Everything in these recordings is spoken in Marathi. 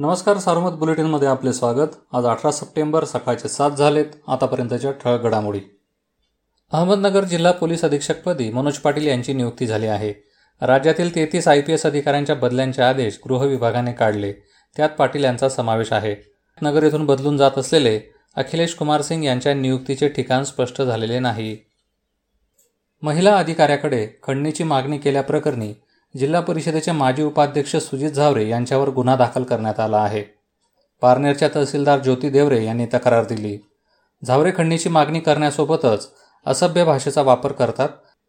नमस्कार सार्वमत बुलेटिनमध्ये आपले स्वागत. आज अठरा सप्टेंबर सकाळचे सात झालेत आतापर्यंतच्या ठळक घडामोडी. अहमदनगर जिल्हा पोलीस अधीक्षकपदी मनोज पाटील यांची नियुक्ती झाली आहे. राज्यातील तेहतीस आय पी एस अधिकाऱ्यांच्या बदल्यांचे आदेश गृह विभागाने काढले. त्यात पाटील यांचा समावेश आहे. नगर येथून बदलून जात असलेले अखिलेश कुमार सिंग यांच्या नियुक्तीचे ठिकाण स्पष्ट झालेले नाही. महिला अधिकाऱ्याकडे खंडणीची मागणी केल्याप्रकरणी जिल्हा परिषदेचे माजी उपाध्यक्ष सुजित झावरे यांच्यावर गुन्हा दाखल करण्यात आला आहे. पारनेरच्या तहसीलदार ज्योती देवरे यांनी तक्रार दिली. झावरे खंडणीची मागणी करण्यासोबतच असभ्य भाषेचा वापर करतात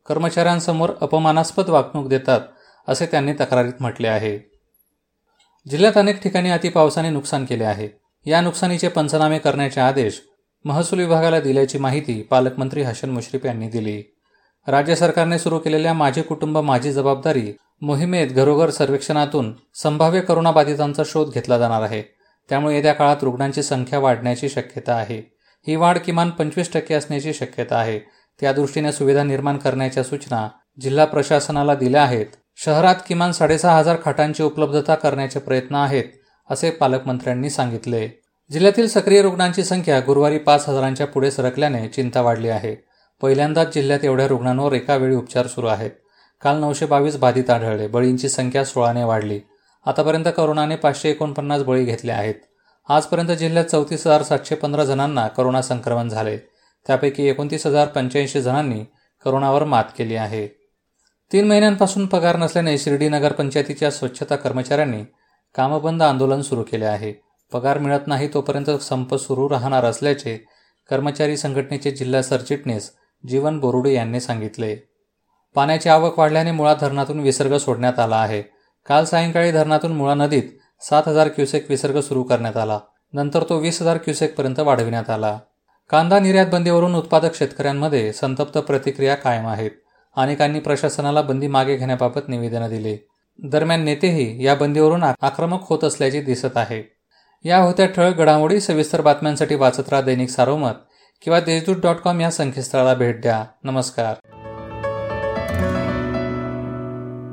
कर्मचाऱ्यांसमोर अपमानास्पद वागणूक देतात असे त्यांनी तक्रारीत म्हटले आहे. जिल्ह्यात अनेक ठिकाणी अतिपावसाने नुकसान केले आहे. या नुकसानीचे पंचनामे करण्याचे आदेश महसूल विभागाला दिल्याची माहिती पालकमंत्री हसन मुश्रीफ यांनी दिली. राज्य सरकारने सुरू केलेल्या माझे कुटुंब माझी जबाबदारी मोहिमेत घरोघर सर्वेक्षणातून संभाव्य करोनाबाधितांचा शोध घेतला जाणार आहे. त्यामुळे येत्या काळात रुग्णांची संख्या वाढण्याची शक्यता आहे. ही वाढ किमान पंचवीस टक्के असण्याची शक्यता आहे. त्या दृष्टीने सुविधा निर्माण करण्याच्या सूचना जिल्हा प्रशासनाला दिल्या आहेत. शहरात किमान साडेसहा हजार खाटांची उपलब्धता करण्याचे प्रयत्न आहेत असे पालकमंत्र्यांनी सांगितले. जिल्ह्यातील सक्रिय रुग्णांची संख्या गुरुवारी पाच हजारांच्या पुढे सरकल्याने चिंता वाढली आहे. पहिल्यांदाच जिल्ह्यात एवढ्या रुग्णांवर एका वेळी उपचार सुरू आहेत. काल नऊशे बावीस बाधित आढळले. बळींची संख्या सोळाने वाढली. आतापर्यंत करोनाने पाचशे एकोणपन्नास बळी घेतले आहेत. आजपर्यंत जिल्ह्यात चौतीस हजार सातशे पंधरा जणांना करोना संक्रमण झाले. त्यापैकी एकोणतीस हजार पंच्याऐंशी जणांनी करोनावर मात केली आहे. तीन महिन्यांपासून पगार नसल्याने शिर्डी नगर पंचायतीच्या स्वच्छता कर्मचाऱ्यांनी कामबंद आंदोलन सुरू केले आहे. पगार मिळत नाही तोपर्यंत संप सुरू राहणार असल्याचे कर्मचारी संघटनेचे जिल्हा सरचिटणीस जीवन बोरुडे यांनी सांगितले. पाण्याची आवक वाढल्याने मुळा धरणातून विसर्ग सोडण्यात आला आहे. काल सायंकाळी धरणातून मुळा नदीत सात हजार क्युसेक विसर्ग सुरू करण्यात आला. नंतर तो वीस हजार क्युसेकपर्यंत वाढविण्यात आला. कांदा निर्यात बंदीवरून उत्पादक शेतकऱ्यांमध्ये संतप्त प्रतिक्रिया कायम आहेत. अनेकांनी प्रशासनाला बंदी मागे घेण्याबाबत निवेदनं दिली. दरम्यान नेतेही या बंदीवरून आक्रमक होत असल्याचे दिसत आहे. या होत्या ठळक घडामोडी सविस्तर बातम्यांसाठी वाचत राहा दैनिक सारोमत किंवा देशदूत डॉट कॉम या संकेतस्थळाला भेट द्या. नमस्कार.